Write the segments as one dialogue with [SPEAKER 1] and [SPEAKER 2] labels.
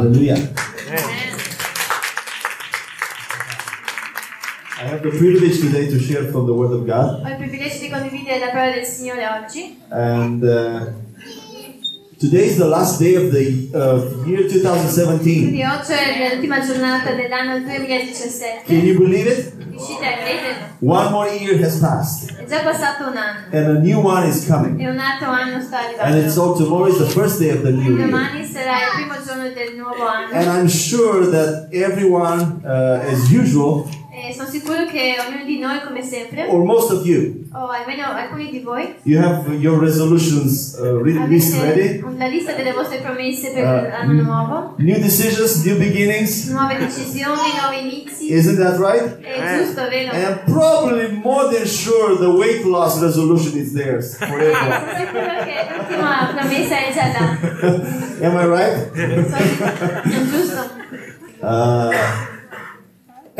[SPEAKER 1] Hallelujah. I have the privilege today to share from the Word of God.
[SPEAKER 2] Ho il privilegio di condividere la parola del Signore oggi.
[SPEAKER 1] And uh, today is the last day of the uh, year 2017.
[SPEAKER 2] Quindi oggi è l'ultima giornata dell'anno
[SPEAKER 1] Can
[SPEAKER 2] 2017.
[SPEAKER 1] you believe it?
[SPEAKER 2] Riuscite a credere?
[SPEAKER 1] One more year has passed,
[SPEAKER 2] È già passato un anno
[SPEAKER 1] and a new one is coming.
[SPEAKER 2] e un altro anno sta
[SPEAKER 1] And it's
[SPEAKER 2] arrivando.
[SPEAKER 1] all tomorrow is the first day of the new year.
[SPEAKER 2] Domani sarà il primo giorno del nuovo
[SPEAKER 1] And
[SPEAKER 2] anno
[SPEAKER 1] I'm sure that everyone, uh, as usual,
[SPEAKER 2] e sono sicuro che ognuno di noi, come sempre,
[SPEAKER 1] or most of you,
[SPEAKER 2] o almeno alcuni di voi,
[SPEAKER 1] you have your resolutions uh, re- list ready.
[SPEAKER 2] la lista delle vostre promesse per
[SPEAKER 1] Uh,
[SPEAKER 2] l'anno nuovo,
[SPEAKER 1] New decisions, new beginnings.
[SPEAKER 2] nuove decisioni, nuovi inizi.
[SPEAKER 1] Isn't that right?
[SPEAKER 2] È giusto, vero?
[SPEAKER 1] And probably more than sure the weight loss resolution is theirs for everyone.
[SPEAKER 2] sono sicuro che l'ultima promessa è già là.
[SPEAKER 1] Am I right?
[SPEAKER 2] Giusto?
[SPEAKER 1] Uh,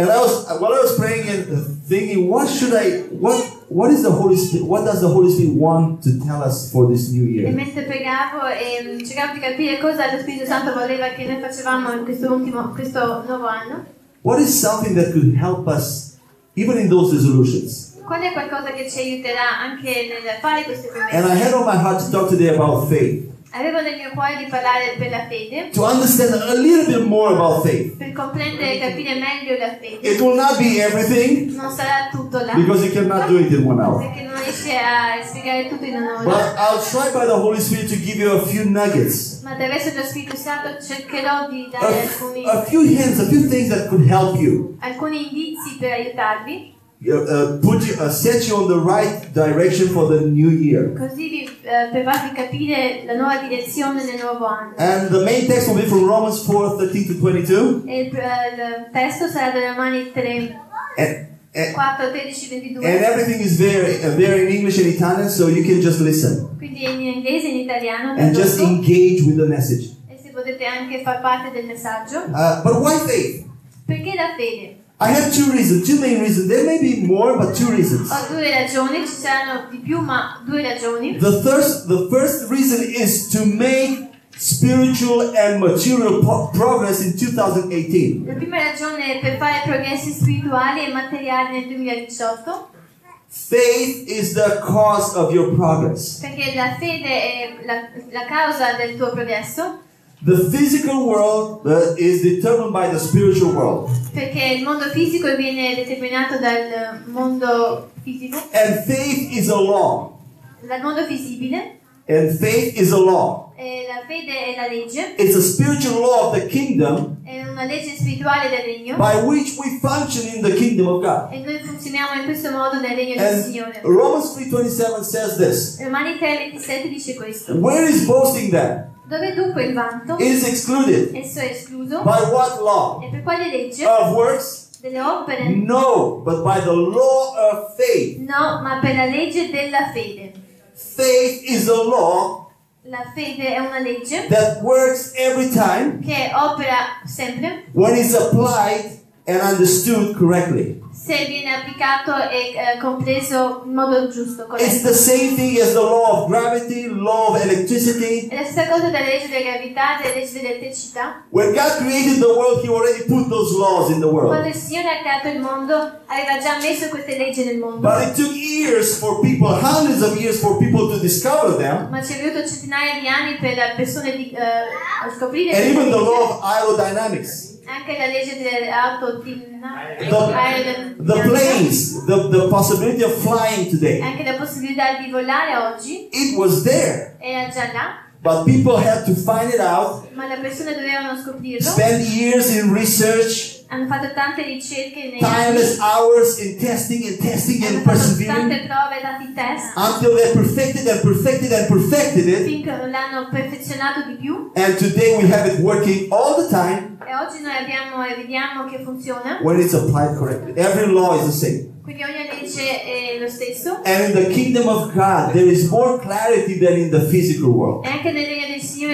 [SPEAKER 1] and I was while I was praying and thinking, what should I what what is the Holy Spirit what does the Holy Spirit want to tell us for this new year?
[SPEAKER 2] E mentre pregavo e cercavo di capire cosa lo Spirito Santo voleva che noi facevamo in questo, ultimo, questo nuovo anno,
[SPEAKER 1] What is something that could help us even in those resolutions?
[SPEAKER 2] qual è qualcosa che ci aiuterà anche nel fare queste
[SPEAKER 1] And I had on my heart to talk today about faith.
[SPEAKER 2] Avevo nel mio cuore di parlare per la fede,
[SPEAKER 1] To understand a little bit more about faith.
[SPEAKER 2] per comprendere e capire meglio la fede.
[SPEAKER 1] It will not be everything
[SPEAKER 2] Non sarà tutto là,
[SPEAKER 1] because you cannot do it in one hour.
[SPEAKER 2] perché non riesce a spiegare tutto in un'ora.
[SPEAKER 1] But I'll try by the Holy Spirit to give you a few nuggets,
[SPEAKER 2] Ma attraverso lo Spirito Santo cercherò di dare alcuni,
[SPEAKER 1] a few hints, a few things that could help you,
[SPEAKER 2] alcuni indizi per aiutarvi,
[SPEAKER 1] uh, put you, uh, set you on the right direction for the new year.
[SPEAKER 2] così vi, eh, per farvi capire la nuova direzione nel nuovo anno.
[SPEAKER 1] And the main text will be from Romans 4 13 to 22.
[SPEAKER 2] E il, eh, il testo sarà da Romani 3,
[SPEAKER 1] And, and,
[SPEAKER 2] 4, 13, 22.
[SPEAKER 1] and everything is there, uh, there in English and Italian, so you can just listen
[SPEAKER 2] Quindi in inglese e in italiano
[SPEAKER 1] and just engage with the message.
[SPEAKER 2] e se potete anche far parte del messaggio.
[SPEAKER 1] Uh, but why faith?
[SPEAKER 2] Perché la fede?
[SPEAKER 1] I have two reasons, two main reasons. There may be more, but two reasons.
[SPEAKER 2] Ho due ragioni, ci saranno di più, ma due ragioni.
[SPEAKER 1] The first, the first reason is to make spiritual and material progress in 2018.
[SPEAKER 2] La prima ragione per fare progressi spirituali e materiali nel 2018,
[SPEAKER 1] Faith is the cause of your progress.
[SPEAKER 2] perché la fede è la, la causa del tuo progresso,
[SPEAKER 1] The physical world is determined by the spiritual world,
[SPEAKER 2] perché il mondo fisico viene determinato dal mondo fisico,
[SPEAKER 1] and faith is a law.
[SPEAKER 2] dal mondo visibile,
[SPEAKER 1] And faith is a law.
[SPEAKER 2] e la fede è la legge,
[SPEAKER 1] It's a spiritual law of the kingdom
[SPEAKER 2] è una legge spirituale del regno,
[SPEAKER 1] by which we function in the kingdom of God.
[SPEAKER 2] e noi funzioniamo in questo modo nel regno del Signore.
[SPEAKER 1] Romans 3:27 says this.
[SPEAKER 2] Romani 3,27 dice questo.
[SPEAKER 1] Where is boasting then?
[SPEAKER 2] Dove dunque il vanto?
[SPEAKER 1] Is excluded.
[SPEAKER 2] Esso è escluso.
[SPEAKER 1] By what law?
[SPEAKER 2] E per quale legge?
[SPEAKER 1] Of works?
[SPEAKER 2] Delle opere?
[SPEAKER 1] No, but by the law of faith.
[SPEAKER 2] No, ma per la legge della fede.
[SPEAKER 1] Faith is a law
[SPEAKER 2] La fede è una legge
[SPEAKER 1] that works every time
[SPEAKER 2] che opera sempre
[SPEAKER 1] when it's applied and understood correctly.
[SPEAKER 2] Se viene applicato e eh, compreso in modo giusto,
[SPEAKER 1] It's
[SPEAKER 2] corretto.
[SPEAKER 1] the same thing as the law of gravity, law of electricity.
[SPEAKER 2] È la stessa cosa della legge della gravità della legge dell'elettricità.
[SPEAKER 1] When God created the world, He already put those laws in the
[SPEAKER 2] Quando
[SPEAKER 1] world.
[SPEAKER 2] il Signore ha creato il mondo, aveva già messo queste leggi nel mondo.
[SPEAKER 1] But it took years for people, hundreds of years for people to discover them.
[SPEAKER 2] Ma ci è voluto centinaia di anni per le persone di, eh, scoprire
[SPEAKER 1] And even the law of aerodynamics.
[SPEAKER 2] Anche la legge dell'auto
[SPEAKER 1] The, the planes, the, the possibility of flying today.
[SPEAKER 2] Anche la possibilità di volare oggi
[SPEAKER 1] It was there.
[SPEAKER 2] era già là,
[SPEAKER 1] But people had to find it out,
[SPEAKER 2] ma le persone dovevano scoprirlo.
[SPEAKER 1] spend years in research,
[SPEAKER 2] Hanno fatto tante ricerche nei
[SPEAKER 1] tireless hours in testing and testing and persevering
[SPEAKER 2] tante prove, tanti test,
[SPEAKER 1] until they perfected and perfected and perfected it.
[SPEAKER 2] finché non l'hanno perfezionato di più.
[SPEAKER 1] And today we have it working all the time
[SPEAKER 2] E oggi noi abbiamo e vediamo che funziona.
[SPEAKER 1] when it's applied correctly. Every law is the same.
[SPEAKER 2] Quindi ogni legge è lo stesso.
[SPEAKER 1] And in the kingdom of God, there is more clarity than in the physical world.
[SPEAKER 2] E anche nel regno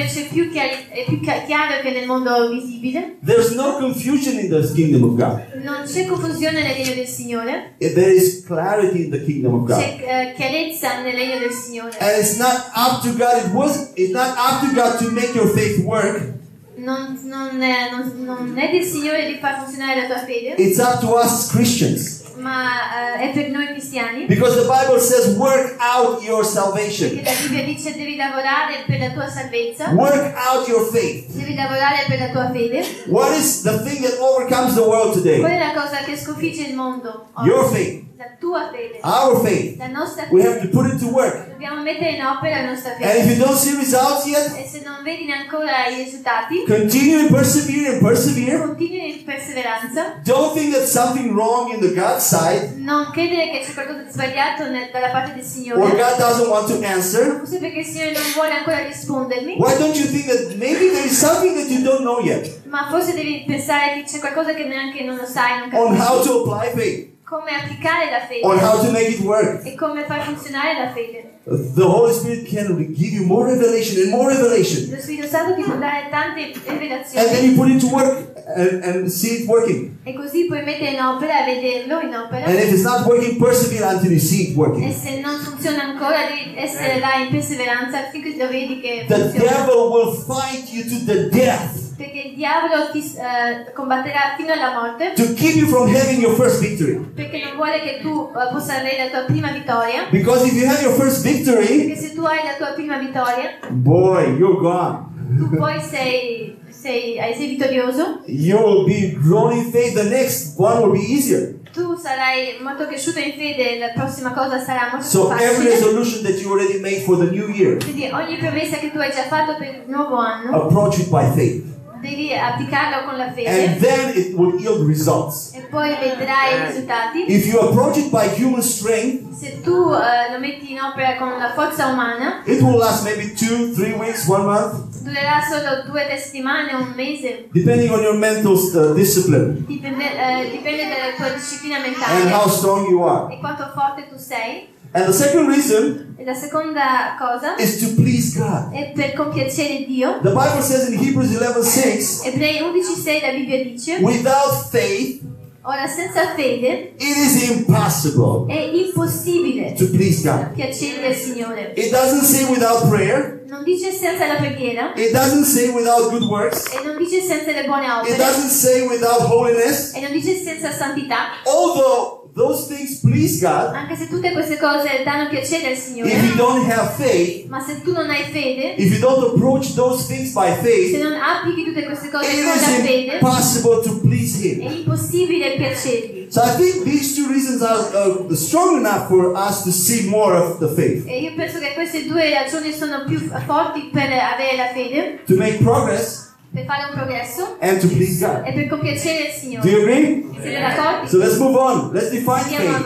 [SPEAKER 2] c'è più chiari- è più chiaro che nel mondo visibile.
[SPEAKER 1] There's no confusion in the kingdom of God.
[SPEAKER 2] Non c'è confusione nel regno del Signore.
[SPEAKER 1] There is clarity in the kingdom of God.
[SPEAKER 2] C'è eh, chiarezza nel regno del Signore.
[SPEAKER 1] And it's not up to God. It was. It's not up to God to make your faith work.
[SPEAKER 2] non, non è, non- non è del Signore di far funzionare la tua fede,
[SPEAKER 1] It's up to us Christians.
[SPEAKER 2] Ma eh, è per noi cristiani.
[SPEAKER 1] Because the Bible says, work out your
[SPEAKER 2] Perché
[SPEAKER 1] salvation,
[SPEAKER 2] la Bibbia dice devi lavorare per la tua salvezza,
[SPEAKER 1] work out your faith.
[SPEAKER 2] devi lavorare per la tua fede.
[SPEAKER 1] What is the thing that overcomes the world
[SPEAKER 2] Qual
[SPEAKER 1] today?
[SPEAKER 2] è la cosa che sconfigge il mondo? oggi?
[SPEAKER 1] Your faith,
[SPEAKER 2] La tua fede.
[SPEAKER 1] our faith.
[SPEAKER 2] La nostra
[SPEAKER 1] We have
[SPEAKER 2] fede.
[SPEAKER 1] to put it to work.
[SPEAKER 2] Dobbiamo mettere in opera la nostra
[SPEAKER 1] And if
[SPEAKER 2] fede.
[SPEAKER 1] you don't see results yet,
[SPEAKER 2] E se non vedi ancora i risultati,
[SPEAKER 1] continue and persevere and persevere.
[SPEAKER 2] continui in perseveranza.
[SPEAKER 1] Don't think that something wrong in the God side
[SPEAKER 2] Non credere che c'è qualcosa di sbagliato nel- dalla parte del
[SPEAKER 1] or
[SPEAKER 2] Signore.
[SPEAKER 1] God doesn't want to answer.
[SPEAKER 2] Forse perché il Signore non vuole ancora rispondermi.
[SPEAKER 1] Why don't you think that maybe there is something that you don't know yet
[SPEAKER 2] Ma forse devi pensare che c'è qualcosa che neanche non lo sai, non
[SPEAKER 1] on how
[SPEAKER 2] capisci.
[SPEAKER 1] to apply faith,
[SPEAKER 2] Come applicare la fede
[SPEAKER 1] how to make it work?
[SPEAKER 2] e come far funzionare la fede.
[SPEAKER 1] The Holy Spirit can give you more revelation and more revelation.
[SPEAKER 2] Lo Spirito Santo ti può dare tante
[SPEAKER 1] And then
[SPEAKER 2] rivelazioni
[SPEAKER 1] you put it to work and, and see it working.
[SPEAKER 2] e così puoi mettere in opera e vederlo in opera.
[SPEAKER 1] And if it's not working, persevere until you see it
[SPEAKER 2] E
[SPEAKER 1] working.
[SPEAKER 2] se non funziona ancora, devi essere là in perseveranza finché lo vedi che
[SPEAKER 1] The
[SPEAKER 2] funziona.
[SPEAKER 1] devil will fight you to the death
[SPEAKER 2] Perché il diavolo ti eh, combatterà fino alla morte.
[SPEAKER 1] to keep you from having your first victory.
[SPEAKER 2] Perché non vuole che tu eh, possa avere la tua prima vittoria.
[SPEAKER 1] Because if you have your first victory,
[SPEAKER 2] Perché se tu hai la tua prima vittoria,
[SPEAKER 1] boy, you're gone.
[SPEAKER 2] tu poi sei, sei, sei vittorioso.
[SPEAKER 1] You will be grown in faith. The next one will be easier.
[SPEAKER 2] Tu sarai molto cresciuto in fede, la prossima cosa sarà molto
[SPEAKER 1] So
[SPEAKER 2] più
[SPEAKER 1] every
[SPEAKER 2] facile.
[SPEAKER 1] resolution that you already made for the new year,
[SPEAKER 2] Quindi ogni promessa che tu hai già fatto per il nuovo anno,
[SPEAKER 1] approach it by faith.
[SPEAKER 2] Devi applicarla con la
[SPEAKER 1] And
[SPEAKER 2] fede
[SPEAKER 1] then it will yield results.
[SPEAKER 2] e poi vedrai i risultati.
[SPEAKER 1] If you approach it by human strength,
[SPEAKER 2] Se tu eh, lo metti in opera con la forza umana,
[SPEAKER 1] it will last maybe two, three weeks, one month,
[SPEAKER 2] durerà solo due settimane o un mese.
[SPEAKER 1] depending on your mental uh, discipline
[SPEAKER 2] Dipende, eh, dipende dalla tua disciplina
[SPEAKER 1] and how
[SPEAKER 2] mentale
[SPEAKER 1] strong you are.
[SPEAKER 2] e quanto forte tu sei.
[SPEAKER 1] And the second reason
[SPEAKER 2] E la seconda cosa
[SPEAKER 1] is to please God.
[SPEAKER 2] è per compiacere Dio.
[SPEAKER 1] The Bible says in Hebrews 11:6,
[SPEAKER 2] Ebrei 11:6 la Bibbia dice:
[SPEAKER 1] without faith
[SPEAKER 2] Ora senza fede
[SPEAKER 1] it is impossible
[SPEAKER 2] è impossibile
[SPEAKER 1] to please God.
[SPEAKER 2] piacere al Signore.
[SPEAKER 1] It doesn't say without prayer,
[SPEAKER 2] Non dice senza la preghiera
[SPEAKER 1] it doesn't say without good works,
[SPEAKER 2] e non dice senza le buone
[SPEAKER 1] it doesn't say without holiness.
[SPEAKER 2] e non dice senza santità.
[SPEAKER 1] Although those things please God,
[SPEAKER 2] Anche se tutte queste cose danno piacere al Signore.
[SPEAKER 1] if you don't have faith,
[SPEAKER 2] ma se tu non hai fede,
[SPEAKER 1] if you don't approach those things by faith, se
[SPEAKER 2] non applichi tutte queste cose con la
[SPEAKER 1] is
[SPEAKER 2] fede,
[SPEAKER 1] impossible to please Him.
[SPEAKER 2] è impossibile piacergli.
[SPEAKER 1] So I think these two reasons are uh, strong enough for us to see more of the faith,
[SPEAKER 2] E io penso che queste due ragioni sono più forti per avere la fede,
[SPEAKER 1] to make progress
[SPEAKER 2] per fare un progresso
[SPEAKER 1] and to please God.
[SPEAKER 2] per compiacere il
[SPEAKER 1] Do you agree?
[SPEAKER 2] D'accordo?
[SPEAKER 1] So let's move on. Let's define faith.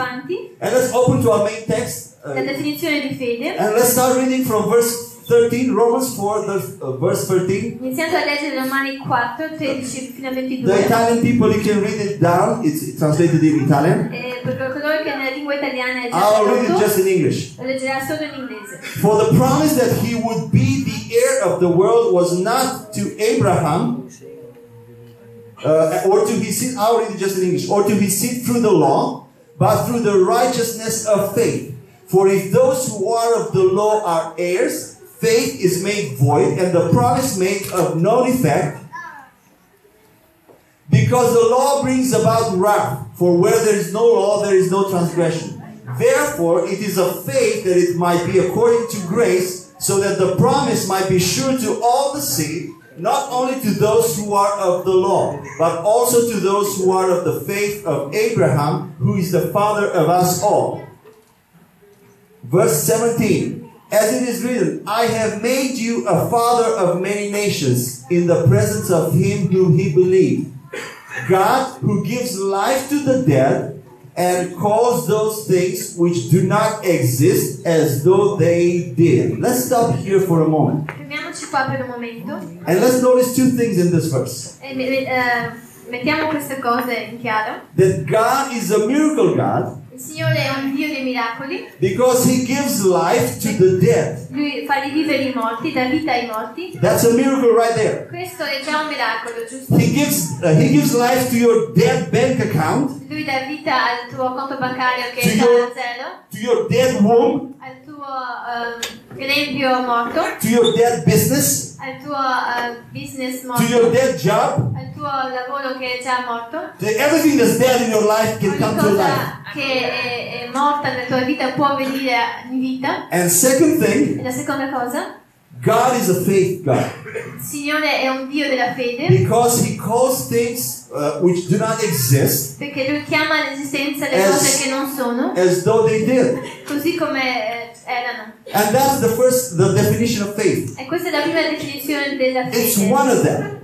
[SPEAKER 1] And let's open to our main text. uh,
[SPEAKER 2] La definizione di fede.
[SPEAKER 1] and let's start reading from verse 13, Romans 4, the, uh, verse 13.
[SPEAKER 2] Iniziando a leggere Romani 4, 13 fino a
[SPEAKER 1] The Italian people, you can read it down. It's translated in Italian.
[SPEAKER 2] Per coloro che nella lingua italiana è già
[SPEAKER 1] I'll read it just in English.
[SPEAKER 2] lo leggerà solo in inglese.
[SPEAKER 1] For the promise that he would be heir of the world was not to Abraham uh, or to his seed. I'll read it just in English. Or to his seed through the law, but through the righteousness of faith. For if those who are of the law are heirs, faith is made void, and the promise made of no effect. Because the law brings about wrath, for where there is no law, there is no transgression. Therefore, it is of faith that it might be according to grace, so that the promise might be sure to all the seed, not only to those who are of the law, but also to those who are of the faith of Abraham, who is the father of us all. Verse 17 As it is written, I have made you a father of many nations in the presence of him whom he believed. God who gives life to the dead and calls those things which do not exist as though they did. Let's stop here for a moment.
[SPEAKER 2] Fermiamoci qua per un momento
[SPEAKER 1] And let's notice two things in this verse.
[SPEAKER 2] eh, mettiamo queste cose in chiaro.
[SPEAKER 1] That God is a miracle God
[SPEAKER 2] Signore è un Dio dei miracoli,
[SPEAKER 1] because he gives life to the dead.
[SPEAKER 2] Lui fa rivivere i morti, dà vita ai morti.
[SPEAKER 1] That's a miracle right there.
[SPEAKER 2] Questo è già un miracolo, giusto?
[SPEAKER 1] He gives uh, he gives life to your dead bank account,
[SPEAKER 2] Lui dà vita al tuo conto bancario che
[SPEAKER 1] To
[SPEAKER 2] è
[SPEAKER 1] your-
[SPEAKER 2] zero,
[SPEAKER 1] to your dead womb,
[SPEAKER 2] al tuo ehm, esempio morto,
[SPEAKER 1] to your dead business,
[SPEAKER 2] al tuo eh, business
[SPEAKER 1] to your
[SPEAKER 2] morto,
[SPEAKER 1] dead job.
[SPEAKER 2] al tuo lavoro che è già morto,
[SPEAKER 1] to Everything that's dead in your life can
[SPEAKER 2] ogni
[SPEAKER 1] come to life.
[SPEAKER 2] che è, è morta nella tua vita può venire in vita.
[SPEAKER 1] And second
[SPEAKER 2] E
[SPEAKER 1] thing,
[SPEAKER 2] la seconda cosa,
[SPEAKER 1] God is a faith God
[SPEAKER 2] il Signore è un Dio della fede,
[SPEAKER 1] because He calls things uh, which do not exist
[SPEAKER 2] perché Lui chiama all'esistenza le
[SPEAKER 1] As-
[SPEAKER 2] cose che non sono,
[SPEAKER 1] as though they did.
[SPEAKER 2] così come eh, erano.
[SPEAKER 1] Uh, and that's the first, the definition of faith.
[SPEAKER 2] E questa è la prima definizione della
[SPEAKER 1] It's one of them.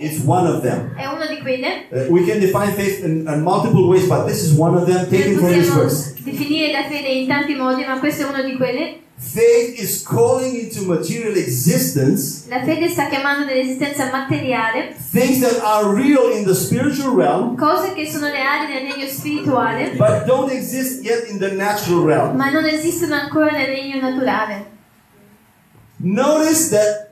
[SPEAKER 1] It's one of them.
[SPEAKER 2] È una di quelle.
[SPEAKER 1] Uh, we can define faith in, in multiple ways, but this is one of them taken from this verse.
[SPEAKER 2] definire la fede in tanti modi, ma questo è uno di quelle.
[SPEAKER 1] Faith is calling into material existence
[SPEAKER 2] La fede sta chiamando nell'esistenza materiale
[SPEAKER 1] things that are real in the spiritual realm,
[SPEAKER 2] cose che sono reali nel regno spirituale,
[SPEAKER 1] but don't exist yet in the natural realm.
[SPEAKER 2] ma non esistono ancora nel regno naturale.
[SPEAKER 1] Notice that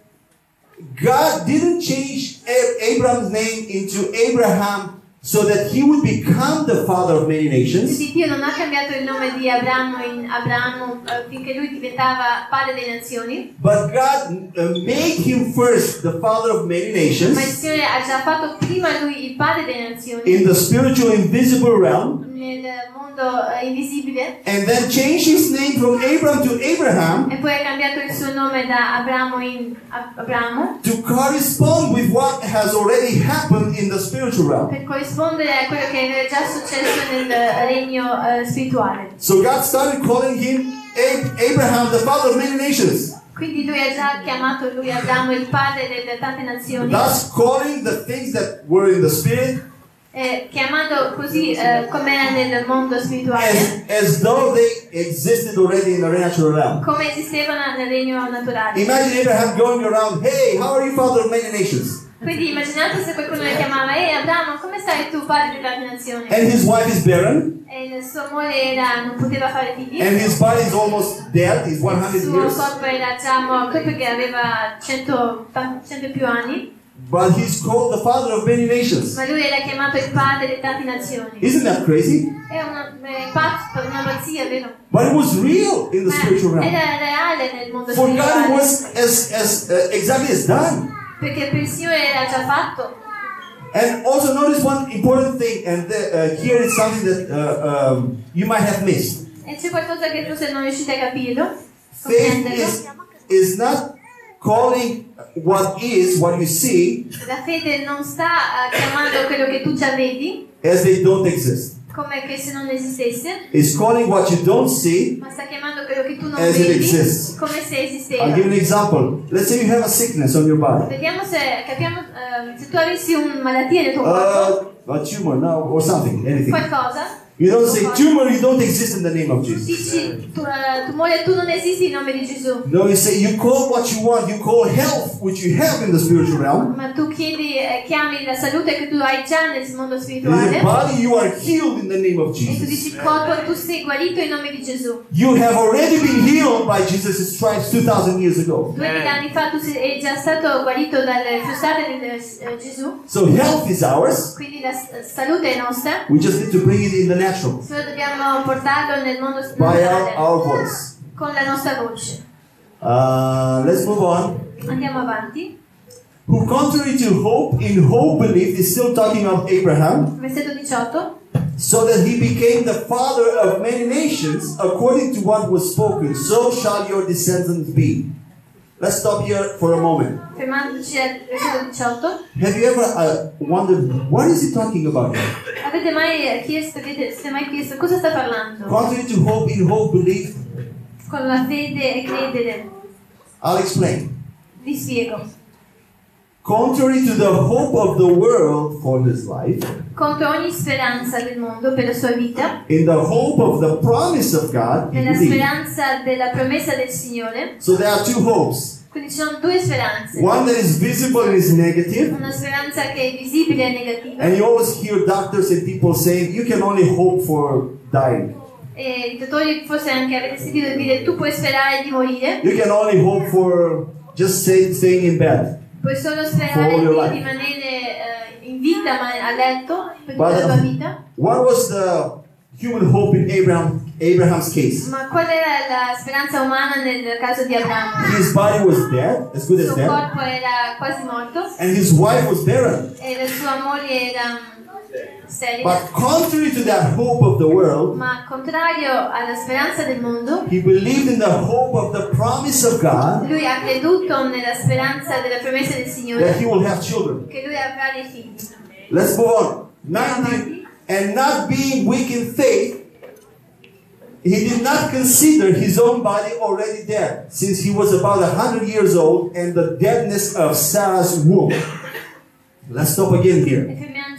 [SPEAKER 1] God didn't change Abraham's name into Abraham so that he would become the father of many nations,
[SPEAKER 2] Dio non ha cambiato il nome di Abramo in Abramo eh, finché lui diventava padre delle nazioni,
[SPEAKER 1] but God uh, made him first the father of many
[SPEAKER 2] ma il
[SPEAKER 1] nations
[SPEAKER 2] Signore ha già fatto prima lui il padre delle nazioni.
[SPEAKER 1] In the spiritual invisible realm,
[SPEAKER 2] nel mondo eh, invisibile.
[SPEAKER 1] And then changed his name from Abram to Abraham.
[SPEAKER 2] E poi ha cambiato il suo nome da Abramo in Abramo.
[SPEAKER 1] To correspond with what has already happened in the spiritual realm.
[SPEAKER 2] per corrispondere a quello che era già successo nel regno eh, spirituale.
[SPEAKER 1] So God started calling him Ab- Abraham, the father of many nations,
[SPEAKER 2] Quindi lui ha già chiamato lui Abramo il padre delle tante nazioni,
[SPEAKER 1] thus calling the things that were in the spirit
[SPEAKER 2] eh, chiamando così eh, come era nel mondo spirituale,
[SPEAKER 1] as, as though they existed already in the natural realm.
[SPEAKER 2] come esistevano nel regno naturale.
[SPEAKER 1] Imagine Abraham going around, hey, how are you, father of many nations?
[SPEAKER 2] Quindi immaginate se qualcuno le chiamava, ehi Abramo, come stai tu padre delle tante nazioni?
[SPEAKER 1] And his wife is barren,
[SPEAKER 2] E la sua moglie era, non poteva fare figli,
[SPEAKER 1] and his body is almost dead, he's 100
[SPEAKER 2] il suo
[SPEAKER 1] years.
[SPEAKER 2] corpo era già morto perché aveva 100, 100 più anni,
[SPEAKER 1] But he's called the father of many nations.
[SPEAKER 2] ma lui era chiamato il padre di tante nazioni.
[SPEAKER 1] Isn't that crazy?
[SPEAKER 2] È una, è pazzo, una pazzia, vero?
[SPEAKER 1] But it was real in the spiritual realm.
[SPEAKER 2] era reale nel mondo
[SPEAKER 1] For God, it
[SPEAKER 2] spirituale.
[SPEAKER 1] was as, as uh, exactly as done.
[SPEAKER 2] Perché per il Signore era già fatto.
[SPEAKER 1] And also notice one important thing, and the, uh, here is something that uh, um, you might have missed.
[SPEAKER 2] E c'è qualcosa che forse non riuscite a capirlo,
[SPEAKER 1] Faith is, is not calling what is, what you see,
[SPEAKER 2] La fede non sta eh, chiamando quello che tu già vedi,
[SPEAKER 1] as they don't exist.
[SPEAKER 2] come che se non esistesse,
[SPEAKER 1] It's calling what you don't see.
[SPEAKER 2] ma sta chiamando quello che tu non
[SPEAKER 1] As it
[SPEAKER 2] vedi,
[SPEAKER 1] exists.
[SPEAKER 2] come se
[SPEAKER 1] I'll
[SPEAKER 2] esisteva.
[SPEAKER 1] give you an example. Let's say you have a sickness on your body,
[SPEAKER 2] Vediamo se capiamo ehm, se tu avessi una malattia nel tuo corpo,
[SPEAKER 1] uh, a tumor now, or something, anything.
[SPEAKER 2] qualcosa,
[SPEAKER 1] You don't say tumor. You don't exist in the name of
[SPEAKER 2] tu
[SPEAKER 1] Jesus.
[SPEAKER 2] tu, eh, tumore tu non esisti in nome di
[SPEAKER 1] No, you say you call what you want. You call health, which you have in the spiritual realm.
[SPEAKER 2] ma tu chiedi, eh, chiami la salute che tu hai già nel mondo
[SPEAKER 1] In
[SPEAKER 2] spirituale
[SPEAKER 1] body, you are healed in the name of
[SPEAKER 2] e tu
[SPEAKER 1] Jesus.
[SPEAKER 2] dici corpo tu sei guarito in nome di Gesù.
[SPEAKER 1] You have already been healed by Jesus' stripes 2,000 years ago.
[SPEAKER 2] Anni fa tu sei già stato guarito dalle frustate di eh, Gesù,
[SPEAKER 1] So health is ours.
[SPEAKER 2] quindi la salute è nostra,
[SPEAKER 1] We just need to bring it in the natural
[SPEAKER 2] solo dobbiamo portarlo nel mondo
[SPEAKER 1] by our, our voice.
[SPEAKER 2] con la nostra voce.
[SPEAKER 1] Uh, let's move on.
[SPEAKER 2] Andiamo avanti.
[SPEAKER 1] Who, contrary to hope, in hope believed, is still talking of Abraham,
[SPEAKER 2] Versetto 18.
[SPEAKER 1] so that he became the father of many nations, according to what was spoken. So shall your descendants be. Let's stop here for a moment.
[SPEAKER 2] Fermandoci al versetto 18.
[SPEAKER 1] Have you ever uh, wondered what is he talking about?
[SPEAKER 2] Avete mai chiesto, avete siete mai chiesto cosa sta parlando?
[SPEAKER 1] Contrary to hope, in hope believed.
[SPEAKER 2] Con la fede e credere.
[SPEAKER 1] I'll explain.
[SPEAKER 2] Vi spiego.
[SPEAKER 1] Contrary to the hope of the world for his life,
[SPEAKER 2] Contro ogni speranza del mondo per la sua vita,
[SPEAKER 1] in the hope of the promise of God,
[SPEAKER 2] nella speranza della promessa del Signore,
[SPEAKER 1] So there are two hopes.
[SPEAKER 2] quindi ci sono due speranze.
[SPEAKER 1] One that is visible and is negative.
[SPEAKER 2] Una speranza che è visibile e negativa.
[SPEAKER 1] And you always hear doctors and people saying you can only hope for dying.
[SPEAKER 2] E i dottori forse anche avete sentito dire tu puoi sperare di morire,
[SPEAKER 1] You can only hope for just stay, staying in bed.
[SPEAKER 2] Puoi solo sperare di rimanere eh, in vita ma a letto per tutta la tua vita.
[SPEAKER 1] what was the human hope in Abraham, Abraham's case?
[SPEAKER 2] Ma qual era la speranza umana nel caso di Abramo?
[SPEAKER 1] His body was dead, as good
[SPEAKER 2] Il
[SPEAKER 1] as
[SPEAKER 2] suo
[SPEAKER 1] dead,
[SPEAKER 2] corpo era quasi morto
[SPEAKER 1] and his wife was barren.
[SPEAKER 2] e la sua moglie era.
[SPEAKER 1] But contrary to that hope of the world,
[SPEAKER 2] Ma contrario alla speranza del mondo,
[SPEAKER 1] he believed in the hope of the promise of God
[SPEAKER 2] lui ha creduto nella speranza della promessa del
[SPEAKER 1] that he will have children.
[SPEAKER 2] che lui avrà dei figli.
[SPEAKER 1] Let's move on. 19. And not being weak in faith, he did not consider his own body already dead, since he was about a hundred years old, and the deadness of Sarah's womb. Let's stop again here.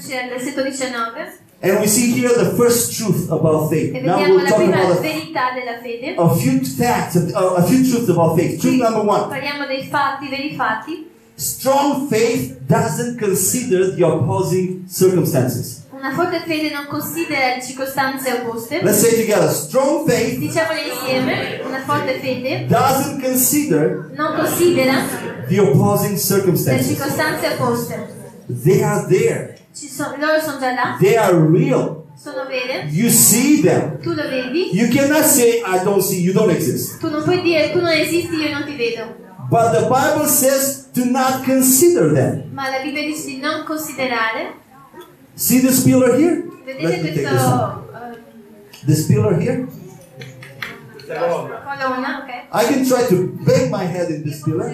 [SPEAKER 2] Fermiamoci al versetto 19
[SPEAKER 1] And we see here the first truth about faith.
[SPEAKER 2] e
[SPEAKER 1] Now we'll talk about a, a few facts, uh, a few truths about faith. Truth number one.
[SPEAKER 2] parliamo dei fatti, veri fatti.
[SPEAKER 1] Strong faith doesn't consider the opposing circumstances.
[SPEAKER 2] Una forte fede non considera le circostanze opposte.
[SPEAKER 1] Let's say together. Strong faith
[SPEAKER 2] Diciamole insieme, una forte fede
[SPEAKER 1] doesn't consider
[SPEAKER 2] non considera
[SPEAKER 1] the opposing
[SPEAKER 2] le
[SPEAKER 1] circumstances.
[SPEAKER 2] circostanze opposte.
[SPEAKER 1] They are there.
[SPEAKER 2] Ci sono- loro sono già là,
[SPEAKER 1] They are real.
[SPEAKER 2] sono vere,
[SPEAKER 1] You see them.
[SPEAKER 2] tu lo vedi,
[SPEAKER 1] You cannot say, I don't see, you don't exist.
[SPEAKER 2] tu non puoi dire tu non esisti, io non ti vedo.
[SPEAKER 1] But the Bible says to not consider them.
[SPEAKER 2] Ma la Bibbia dice di non considerare.
[SPEAKER 1] See this pillar here? Let
[SPEAKER 2] Vedete
[SPEAKER 1] me take this one.
[SPEAKER 2] questo eh,
[SPEAKER 1] This pillar here?
[SPEAKER 2] colonna, ok?
[SPEAKER 1] I can try to bang my head in this
[SPEAKER 2] Io posso
[SPEAKER 1] pillar.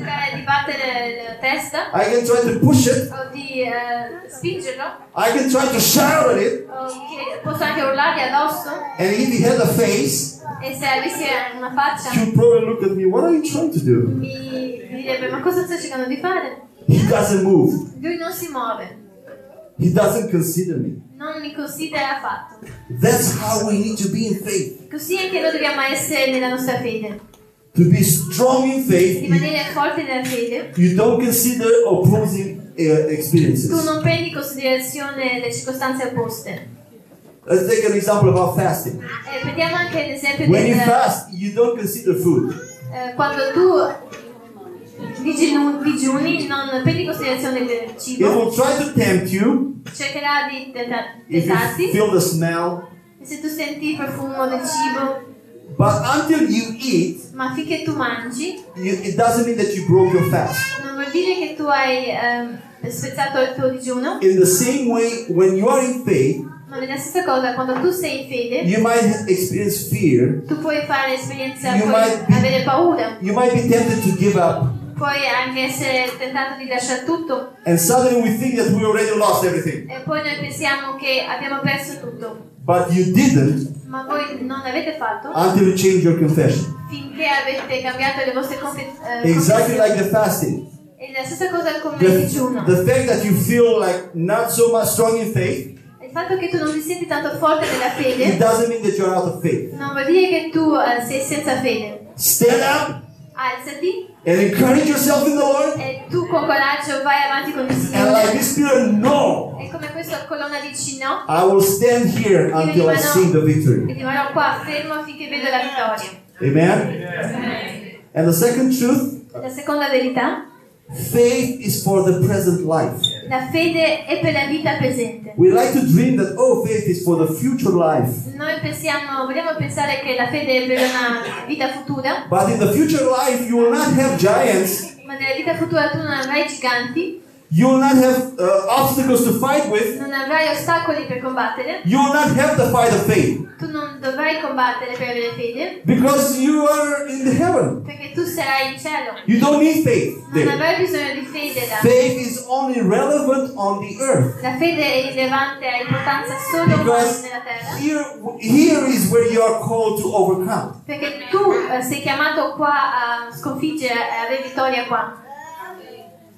[SPEAKER 2] Testa
[SPEAKER 1] I can try to push it.
[SPEAKER 2] o di eh, spingerlo
[SPEAKER 1] I can try to shout at it.
[SPEAKER 2] che posso anche urlargli addosso
[SPEAKER 1] And if he had a face,
[SPEAKER 2] e se avessi una faccia
[SPEAKER 1] he'd probably look at me. What are you trying to do?
[SPEAKER 2] mi, mi direbbe ma cosa stai cercando di fare?
[SPEAKER 1] He doesn't move.
[SPEAKER 2] Lui non si muove,
[SPEAKER 1] He doesn't consider me.
[SPEAKER 2] non mi considera affatto.
[SPEAKER 1] That's how we need to be in faith.
[SPEAKER 2] Così anche noi dobbiamo essere nella nostra fede.
[SPEAKER 1] To be strong in faith,
[SPEAKER 2] Rimanere forti nella fede.
[SPEAKER 1] you don't consider opposing uh,
[SPEAKER 2] Tu
[SPEAKER 1] experiences.
[SPEAKER 2] non prendi in considerazione le circostanze opposte.
[SPEAKER 1] Let's take an example about fasting.
[SPEAKER 2] Eh, prendiamo anche l'esempio
[SPEAKER 1] When you fast, you don't consider food.
[SPEAKER 2] eh, quando tu diginu- digiuni non prendi in considerazione il
[SPEAKER 1] It
[SPEAKER 2] cibo,
[SPEAKER 1] will try to tempt you
[SPEAKER 2] cercherà di tenta-
[SPEAKER 1] if you
[SPEAKER 2] tentarti
[SPEAKER 1] feel the smell.
[SPEAKER 2] e se tu senti il profumo del cibo,
[SPEAKER 1] But until you eat,
[SPEAKER 2] ma finché tu mangi,
[SPEAKER 1] you, it doesn't mean that you broke your fast.
[SPEAKER 2] non vuol dire che tu hai ehm, spezzato il tuo digiuno,
[SPEAKER 1] In the same way, when you are in faith,
[SPEAKER 2] ma nella stessa cosa, quando tu sei in fede,
[SPEAKER 1] you might experience fear.
[SPEAKER 2] tu puoi fare esperienza,
[SPEAKER 1] You
[SPEAKER 2] puoi
[SPEAKER 1] might be-
[SPEAKER 2] avere paura,
[SPEAKER 1] You might be tempted to give up.
[SPEAKER 2] puoi anche essere tentato di lasciare tutto
[SPEAKER 1] And suddenly we think that we already lost everything.
[SPEAKER 2] e poi noi pensiamo che abbiamo perso tutto,
[SPEAKER 1] But you didn't
[SPEAKER 2] ma voi non l'avete fatto
[SPEAKER 1] until you change your confession.
[SPEAKER 2] finché avete cambiato le vostre eh,
[SPEAKER 1] Exactly
[SPEAKER 2] confessioni.
[SPEAKER 1] like the fasting.
[SPEAKER 2] E la stessa cosa come il
[SPEAKER 1] The,
[SPEAKER 2] digiuno.
[SPEAKER 1] the fact that you feel like not so much strong in faith,
[SPEAKER 2] Il fatto che tu non ti senti tanto forte nella
[SPEAKER 1] it
[SPEAKER 2] fede
[SPEAKER 1] doesn't mean that you're out of faith.
[SPEAKER 2] non vuol dire che tu eh, sei senza fede.
[SPEAKER 1] Stand up
[SPEAKER 2] Alzati
[SPEAKER 1] and encourage yourself in the Lord.
[SPEAKER 2] e tu con coraggio vai avanti con il
[SPEAKER 1] And like this spirit, no,
[SPEAKER 2] E come questa colonna dici no,
[SPEAKER 1] I will stand here until I see the
[SPEAKER 2] e
[SPEAKER 1] victory.
[SPEAKER 2] rimarrò qua fermo finché vedo la vittoria.
[SPEAKER 1] Amen. And the second truth,
[SPEAKER 2] La seconda verità,
[SPEAKER 1] faith is for the present life.
[SPEAKER 2] la fede è per la vita presente.
[SPEAKER 1] We like to dream that oh, faith is for the future life.
[SPEAKER 2] Noi pensiamo, vogliamo pensare che la fede è per una vita futura,
[SPEAKER 1] But in the future life, you will not have giants.
[SPEAKER 2] ma nella vita futura tu non avrai giganti,
[SPEAKER 1] You will not have uh, obstacles to fight with.
[SPEAKER 2] non avrai ostacoli per combattere,
[SPEAKER 1] You will not have the fight of faith
[SPEAKER 2] tu non dovrai combattere per avere fede,
[SPEAKER 1] because you are in the heaven.
[SPEAKER 2] perché tu sarai in cielo.
[SPEAKER 1] You don't need faith
[SPEAKER 2] Non
[SPEAKER 1] there.
[SPEAKER 2] avrai bisogno di fede là.
[SPEAKER 1] Faith is only relevant on the earth
[SPEAKER 2] La fede è rilevante, ha importanza solo
[SPEAKER 1] because
[SPEAKER 2] nella terra.
[SPEAKER 1] here, here is where you are called to overcome.
[SPEAKER 2] Perché tu eh, sei chiamato qua a sconfiggere e avere vittoria qua.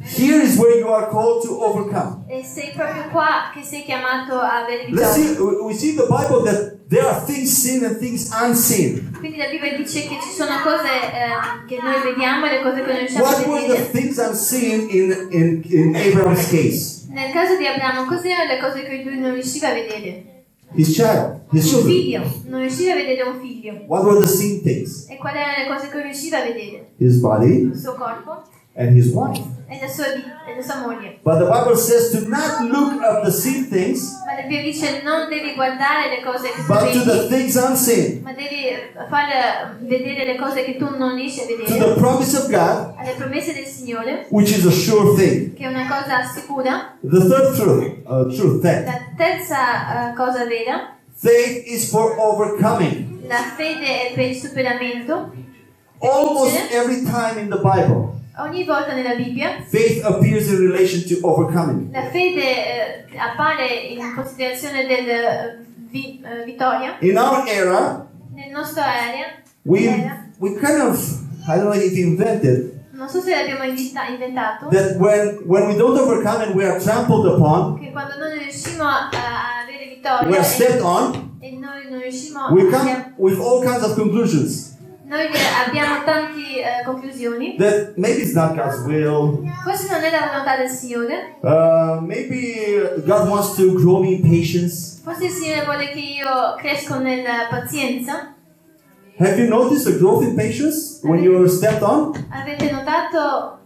[SPEAKER 1] Here is where you are called to overcome.
[SPEAKER 2] E sei proprio qua che sei chiamato a avere vittoria.
[SPEAKER 1] see. we- see the Bible that there are things seen and things unseen.
[SPEAKER 2] Quindi la Bibbia dice che ci sono cose eh, che noi vediamo e le cose che non riusciamo a
[SPEAKER 1] What were the
[SPEAKER 2] vedere.
[SPEAKER 1] things unseen in, in, in Abraham's case?
[SPEAKER 2] Nel caso di Abramo, cos'erano le cose che lui non riusciva a vedere?
[SPEAKER 1] His child, his
[SPEAKER 2] Un figlio, non riusciva a vedere un figlio.
[SPEAKER 1] What were the seen things?
[SPEAKER 2] E quali erano le cose che riusciva a vedere?
[SPEAKER 1] His body,
[SPEAKER 2] Il suo corpo,
[SPEAKER 1] and his wife.
[SPEAKER 2] e la sua, vi- e la sua moglie.
[SPEAKER 1] But the Bible says to not look at the seen things,
[SPEAKER 2] Ma la Bibbia dice non devi guardare le cose che tu
[SPEAKER 1] but to the things unseen,
[SPEAKER 2] ma devi far eh, vedere le cose che tu non riesci a
[SPEAKER 1] to the promise of God,
[SPEAKER 2] Alle promesse del Signore,
[SPEAKER 1] which is a sure thing.
[SPEAKER 2] che è una cosa sicura.
[SPEAKER 1] The third truth, uh, truth, fact.
[SPEAKER 2] La terza eh, cosa vera,
[SPEAKER 1] Faith is for overcoming.
[SPEAKER 2] la fede è per il superamento.
[SPEAKER 1] Almost every time in the Bible,
[SPEAKER 2] Ogni volta nella Bibbia
[SPEAKER 1] faith appears in relation to overcoming.
[SPEAKER 2] la fede eh, appare in considerazione del eh, vi- eh, vittoria.
[SPEAKER 1] In our era,
[SPEAKER 2] Nel nostro area,
[SPEAKER 1] we
[SPEAKER 2] era,
[SPEAKER 1] we kind of I don't know if invented
[SPEAKER 2] non so se l'abbiamo inventa- inventato,
[SPEAKER 1] that when when we don't overcome and we are trampled upon,
[SPEAKER 2] che quando non riusciamo a, a avere
[SPEAKER 1] we
[SPEAKER 2] vittoria
[SPEAKER 1] are
[SPEAKER 2] e,
[SPEAKER 1] stepped on,
[SPEAKER 2] e noi non riusciamo
[SPEAKER 1] we come with all kinds of conclusions
[SPEAKER 2] Noi abbiamo tante eh, conclusioni.
[SPEAKER 1] that maybe it's not God's will,
[SPEAKER 2] Forse non è la volontà del Signore.
[SPEAKER 1] uh, maybe God wants to grow me in patience.
[SPEAKER 2] Forse il Signore vuole che io cresco nella pazienza.
[SPEAKER 1] Have you noticed a growth in patience when you're stepped on?
[SPEAKER 2] Avete notato,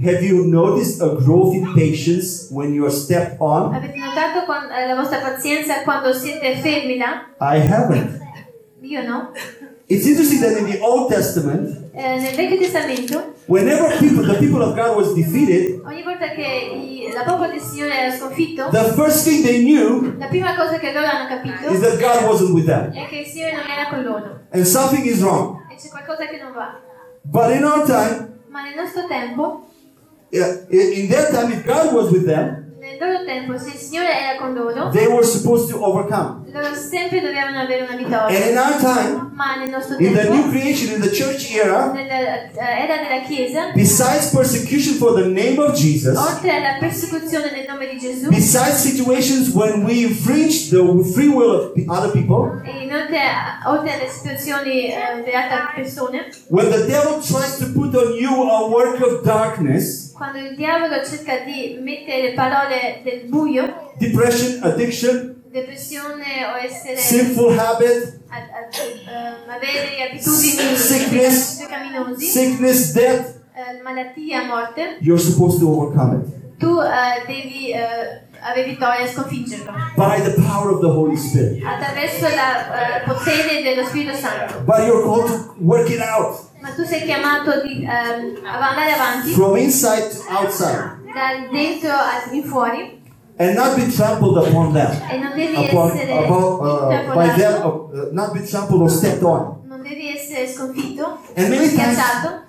[SPEAKER 1] Have you noticed a growth in patience when you are stepped on?
[SPEAKER 2] avete notato eh, la vostra pazienza quando siete fermi là?
[SPEAKER 1] I haven't.
[SPEAKER 2] Io no.
[SPEAKER 1] It's interesting that in the Old Testament,
[SPEAKER 2] Eh, nel Vecchio Testamento,
[SPEAKER 1] whenever people, the people of God was defeated,
[SPEAKER 2] ogni volta che i- la popolo del Signore era sconfitto,
[SPEAKER 1] the first thing they knew
[SPEAKER 2] la prima cosa che loro hanno
[SPEAKER 1] is that God wasn't with them.
[SPEAKER 2] è che il Signore non era con loro
[SPEAKER 1] And something is wrong.
[SPEAKER 2] e c'è qualcosa che non va.
[SPEAKER 1] But in our time,
[SPEAKER 2] Ma nel nostro tempo,
[SPEAKER 1] yeah, in in their time, if God was with them,
[SPEAKER 2] nel loro tempo, se il Signore era con loro,
[SPEAKER 1] they were supposed to overcome.
[SPEAKER 2] loro sempre dovevano avere una
[SPEAKER 1] And
[SPEAKER 2] vittoria.
[SPEAKER 1] in our time,
[SPEAKER 2] Ma nel nostro
[SPEAKER 1] in the new creation, in the church era,
[SPEAKER 2] nell'era della Chiesa,
[SPEAKER 1] besides persecution for the name of Jesus,
[SPEAKER 2] oltre alla persecuzione nel nome di Gesù
[SPEAKER 1] besides situations when we infringe the free will of other people,
[SPEAKER 2] e inoltre oltre alle situazioni eh, delle altre persone,
[SPEAKER 1] when the devil tries to put on you a work of darkness,
[SPEAKER 2] quando il diavolo cerca di mettere le parole del buio,
[SPEAKER 1] depression, addiction,
[SPEAKER 2] depressione o essere
[SPEAKER 1] sinful habit,
[SPEAKER 2] a- a- ehm, avere abitudini
[SPEAKER 1] Sickness.
[SPEAKER 2] peccaminosi,
[SPEAKER 1] sickness, death,
[SPEAKER 2] eh, malattia, morte,
[SPEAKER 1] you're supposed to overcome it
[SPEAKER 2] tu eh, devi eh, avere vittoria e sconfiggerlo
[SPEAKER 1] by the power of the Holy Spirit.
[SPEAKER 2] attraverso il potere dello Spirito Santo.
[SPEAKER 1] But you're called to work it out
[SPEAKER 2] Ma tu sei chiamato di ehm, andare avanti?
[SPEAKER 1] From inside to outside.
[SPEAKER 2] Dal dentro al fuori?
[SPEAKER 1] And not be trampled upon them,
[SPEAKER 2] e non devi
[SPEAKER 1] upon,
[SPEAKER 2] essere
[SPEAKER 1] about, uh, by them, uh, not be trampled or stepped on.
[SPEAKER 2] non devi essere sconfitto,
[SPEAKER 1] And many times.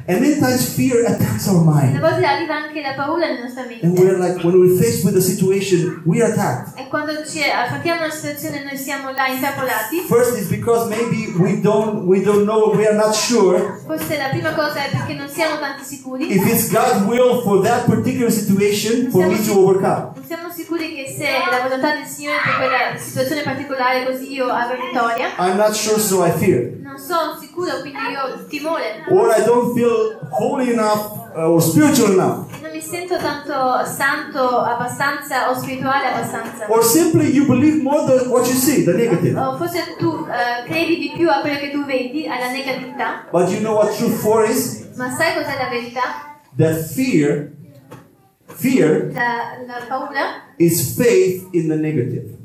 [SPEAKER 1] And many times fear attacks our
[SPEAKER 2] A
[SPEAKER 1] mind.
[SPEAKER 2] volte arriva anche la paura nella nostra
[SPEAKER 1] And
[SPEAKER 2] mente.
[SPEAKER 1] we're like, when we're faced with a situation, we are attacked.
[SPEAKER 2] E quando ci affrontiamo una situazione noi siamo là intrappolati,
[SPEAKER 1] First is because maybe we don't, we don't know, we are not sure
[SPEAKER 2] forse la prima cosa è perché non siamo tanti sicuri.
[SPEAKER 1] if it's God's will for that particular situation for me to overcome.
[SPEAKER 2] Non siamo sicuri che se è la volontà del Signore per quella situazione particolare così io avrò vittoria.
[SPEAKER 1] I'm not sure, so I fear.
[SPEAKER 2] Non sono sicuro, quindi io ho timore.
[SPEAKER 1] Or I don't feel holy enough uh, or spiritual enough.
[SPEAKER 2] Non mi sento tanto santo abbastanza o spirituale abbastanza.
[SPEAKER 1] Or simply you believe more than what you see, the negative.
[SPEAKER 2] O forse tu eh, credi di più a quello che tu vedi, alla negatività,
[SPEAKER 1] But you know what truth for is?
[SPEAKER 2] ma sai cos'è la verità?
[SPEAKER 1] That fear, fear
[SPEAKER 2] La, la paura?
[SPEAKER 1] is faith in the negative.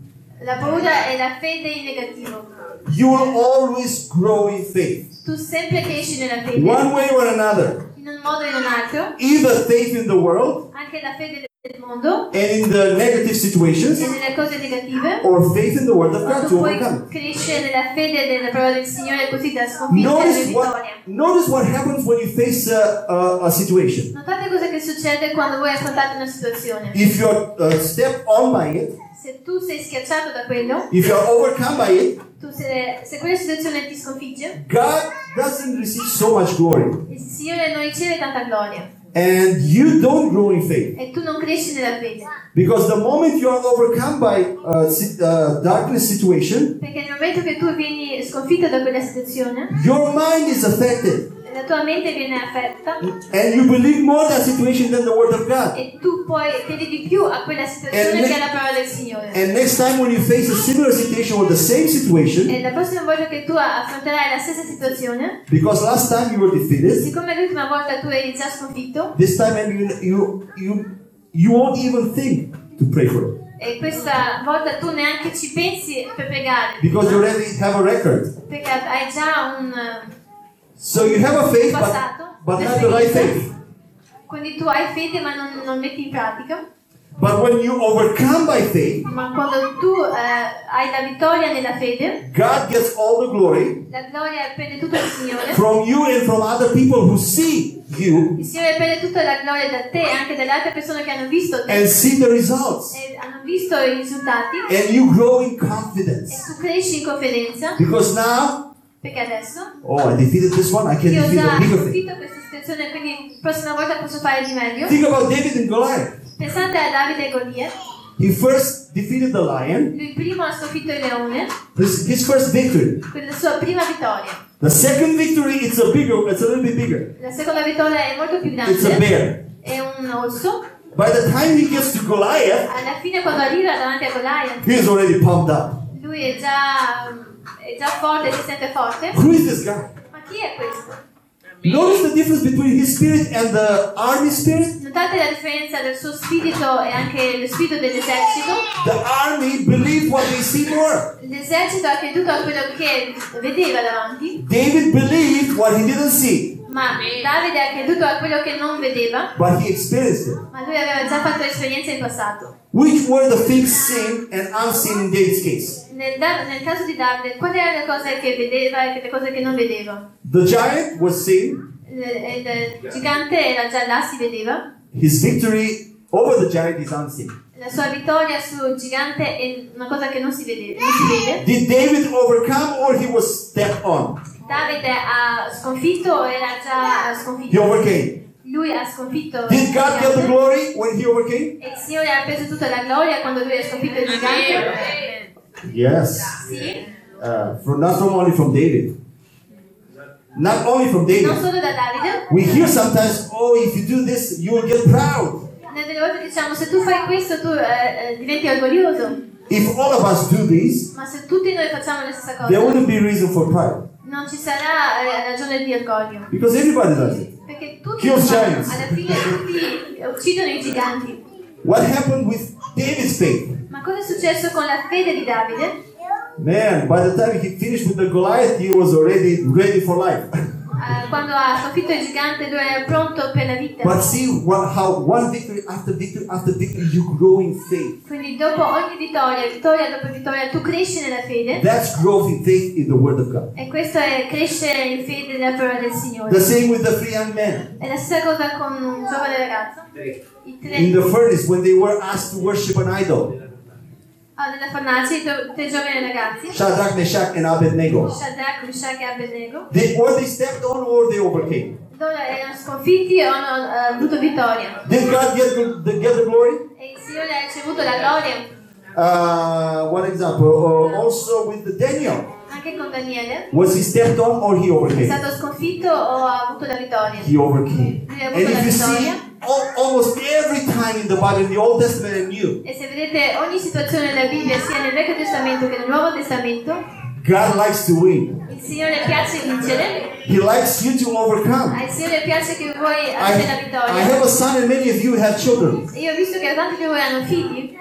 [SPEAKER 2] La paura è la fede in negativo.
[SPEAKER 1] You will always grow in faith.
[SPEAKER 2] Tu sempre cresci nella fede,
[SPEAKER 1] One way or another.
[SPEAKER 2] in un modo o in un altro,
[SPEAKER 1] Either faith in the world
[SPEAKER 2] anche la fede del mondo
[SPEAKER 1] and in the negative
[SPEAKER 2] e
[SPEAKER 1] situations,
[SPEAKER 2] nelle cose negative.
[SPEAKER 1] or faith in the word of God to overcome.
[SPEAKER 2] crescere nella fede della parola del Signore così da sconfiggere la
[SPEAKER 1] Notice what, notice what happens when you face a, a, a situation.
[SPEAKER 2] Notate cosa che succede quando voi affrontate una situazione.
[SPEAKER 1] If you're uh, stepped on by it,
[SPEAKER 2] Se tu sei schiacciato da quello,
[SPEAKER 1] if you're overcome by it,
[SPEAKER 2] tu se, se quella situazione ti sconfigge,
[SPEAKER 1] God doesn't receive so much glory.
[SPEAKER 2] il Signore non riceve tanta gloria
[SPEAKER 1] And you don't grow in faith.
[SPEAKER 2] e tu non cresci nella fede.
[SPEAKER 1] Because the moment you are overcome by uh, uh, darkness situation,
[SPEAKER 2] Perché nel momento che tu vieni sconfitto da quella situazione,
[SPEAKER 1] your mind is affected.
[SPEAKER 2] La tua mente viene affetta
[SPEAKER 1] and you believe more that situation than the word of God.
[SPEAKER 2] e tu poi credi di più a quella situazione
[SPEAKER 1] ne-
[SPEAKER 2] che alla parola del Signore.
[SPEAKER 1] And next time when you face a similar situation or the same situation,
[SPEAKER 2] E la prossima volta che tu affronterai la stessa situazione,
[SPEAKER 1] because last time you were defeated,
[SPEAKER 2] siccome l'ultima volta tu eri già sconfitto,
[SPEAKER 1] this time you you you, you won't even think to pray for it
[SPEAKER 2] e questa volta tu neanche ci pensi per pregare,
[SPEAKER 1] because you already have a record.
[SPEAKER 2] perché hai già un
[SPEAKER 1] So you have a faith,
[SPEAKER 2] passato,
[SPEAKER 1] but, but not the right faith.
[SPEAKER 2] quindi tu hai fede ma non, non metti in pratica.
[SPEAKER 1] But when you overcome by faith,
[SPEAKER 2] Ma quando tu eh, hai la vittoria nella fede,
[SPEAKER 1] God gets all the glory
[SPEAKER 2] la gloria prende tutto il Signore.
[SPEAKER 1] from you and from other people who see you
[SPEAKER 2] Il Signore prende tutta la gloria da te e anche dalle altre persone che hanno visto te
[SPEAKER 1] and see the results.
[SPEAKER 2] e hanno visto i risultati
[SPEAKER 1] And you grow in
[SPEAKER 2] e
[SPEAKER 1] confidence.
[SPEAKER 2] tu cresci in confidenza
[SPEAKER 1] Because now,
[SPEAKER 2] perché adesso
[SPEAKER 1] oh, I defeated this one, I can
[SPEAKER 2] io ho
[SPEAKER 1] defeat a bigger thing.
[SPEAKER 2] sconfitto questa situazione quindi la prossima volta posso fare di meglio.
[SPEAKER 1] Think about David and Goliath.
[SPEAKER 2] Pensate a Davide e Golia,
[SPEAKER 1] He first defeated the lion,
[SPEAKER 2] lui primo ha sconfitto il leone,
[SPEAKER 1] his, his first victory.
[SPEAKER 2] quella sua prima vittoria.
[SPEAKER 1] The second victory, it's a bigger, it's a little bit bigger.
[SPEAKER 2] La seconda vittoria è molto più
[SPEAKER 1] It's a
[SPEAKER 2] grande,
[SPEAKER 1] bear.
[SPEAKER 2] è un orso.
[SPEAKER 1] By the time he gets to Goliath,
[SPEAKER 2] Alla fine quando arriva davanti a Goliath
[SPEAKER 1] he is already pumped up.
[SPEAKER 2] Lui è già, è già forte, si sente forte.
[SPEAKER 1] Who is this guy?
[SPEAKER 2] Ma chi è questo?
[SPEAKER 1] Notice the difference between his spirit and the army spirit.
[SPEAKER 2] Notate la differenza del suo spirito e anche lo spirito dell'esercito.
[SPEAKER 1] The army believed what they see more.
[SPEAKER 2] L'esercito ha creduto a quello che vedeva davanti,
[SPEAKER 1] David believed what he didn't see,
[SPEAKER 2] ma Davide ha creduto a quello che non vedeva,
[SPEAKER 1] but he experienced it.
[SPEAKER 2] ma lui aveva già fatto esperienza in passato.
[SPEAKER 1] Which were the things seen and unseen in David's case?
[SPEAKER 2] Nel, nel caso di Davide, quali erano le cose che vedeva e le cose che non vedeva?
[SPEAKER 1] The giant was seen.
[SPEAKER 2] Il, il gigante era già là, si vedeva.
[SPEAKER 1] His victory over the giant is unseen.
[SPEAKER 2] La sua vittoria sul gigante è una cosa che non si vede. Non si vede.
[SPEAKER 1] Did David overcome or he was stepped on?
[SPEAKER 2] Davide ha sconfitto o era già
[SPEAKER 1] He
[SPEAKER 2] sconfitto?
[SPEAKER 1] overcame.
[SPEAKER 2] Lui ha sconfitto
[SPEAKER 1] Did God get the glory when he overcame?
[SPEAKER 2] E il Signore ha preso tutta la gloria quando lui ha sconfitto il gigante?
[SPEAKER 1] Yes. Uh, from, not from only from David. Not only from
[SPEAKER 2] Non
[SPEAKER 1] David.
[SPEAKER 2] solo da Davide.
[SPEAKER 1] We hear sometimes, oh, if you do this, you will get proud.
[SPEAKER 2] Noi delle volte diciamo se tu fai questo tu eh, eh, diventi orgoglioso.
[SPEAKER 1] If all of us do this,
[SPEAKER 2] Ma se tutti noi facciamo la stessa
[SPEAKER 1] there
[SPEAKER 2] cosa
[SPEAKER 1] wouldn't be reason for pride.
[SPEAKER 2] non ci sarà eh, ragione di orgoglio.
[SPEAKER 1] Because everybody does it.
[SPEAKER 2] Perché tutti
[SPEAKER 1] Kills
[SPEAKER 2] fanno.
[SPEAKER 1] giants.
[SPEAKER 2] alla fine tutti uccidono i giganti.
[SPEAKER 1] What happened with David's faith?
[SPEAKER 2] Ma cosa è successo con la fede di Davide?
[SPEAKER 1] Man, by the time he finished with the Goliath, he was already ready for life.
[SPEAKER 2] Eh, quando ha sconfitto il gigante lui era pronto per la vita.
[SPEAKER 1] but see what, how one victory after victory after victory, you grow in faith.
[SPEAKER 2] Quindi dopo ogni vittoria, vittoria dopo vittoria, tu cresci nella fede.
[SPEAKER 1] That's growth in faith in the Word of God.
[SPEAKER 2] E questo è crescere in fede nella parola del Signore.
[SPEAKER 1] The same with the three young men
[SPEAKER 2] È la stessa cosa con un giovane ragazzo. I
[SPEAKER 1] in
[SPEAKER 2] tre
[SPEAKER 1] the furnace when they were asked to worship an idol.
[SPEAKER 2] Nella fornace, i tre tre giovani ragazzi.
[SPEAKER 1] Shadrach, Meshach, and Abednego.
[SPEAKER 2] Shadrach, Meshach e Abednego.
[SPEAKER 1] They, or they stepped on or they overcame.
[SPEAKER 2] Loro erano sconfitti o hanno eh, avuto vittoria.
[SPEAKER 1] Did God get the, get the glory?
[SPEAKER 2] E il Signore ha ricevuto la gloria
[SPEAKER 1] Uh, one example, uh, also with Daniel.
[SPEAKER 2] anche con Daniele.
[SPEAKER 1] Was he stepped on or he
[SPEAKER 2] È
[SPEAKER 1] overcame?
[SPEAKER 2] stato sconfitto o ha avuto la vittoria?
[SPEAKER 1] He overcame.
[SPEAKER 2] Ha
[SPEAKER 1] And
[SPEAKER 2] la
[SPEAKER 1] if you see
[SPEAKER 2] vittoria.
[SPEAKER 1] Al- almost every time in the Bible, in the Old Testament and New,
[SPEAKER 2] E se vedete ogni situazione nella Bibbia, sia nel Vecchio Testamento che nel Nuovo Testamento,
[SPEAKER 1] God likes to win.
[SPEAKER 2] il Signore piace vincere,
[SPEAKER 1] He likes you to overcome.
[SPEAKER 2] Ah, al Signore piace che voi abbiate la
[SPEAKER 1] I have a son and many of you have children.
[SPEAKER 2] Io ho visto che tanti di voi hanno figli.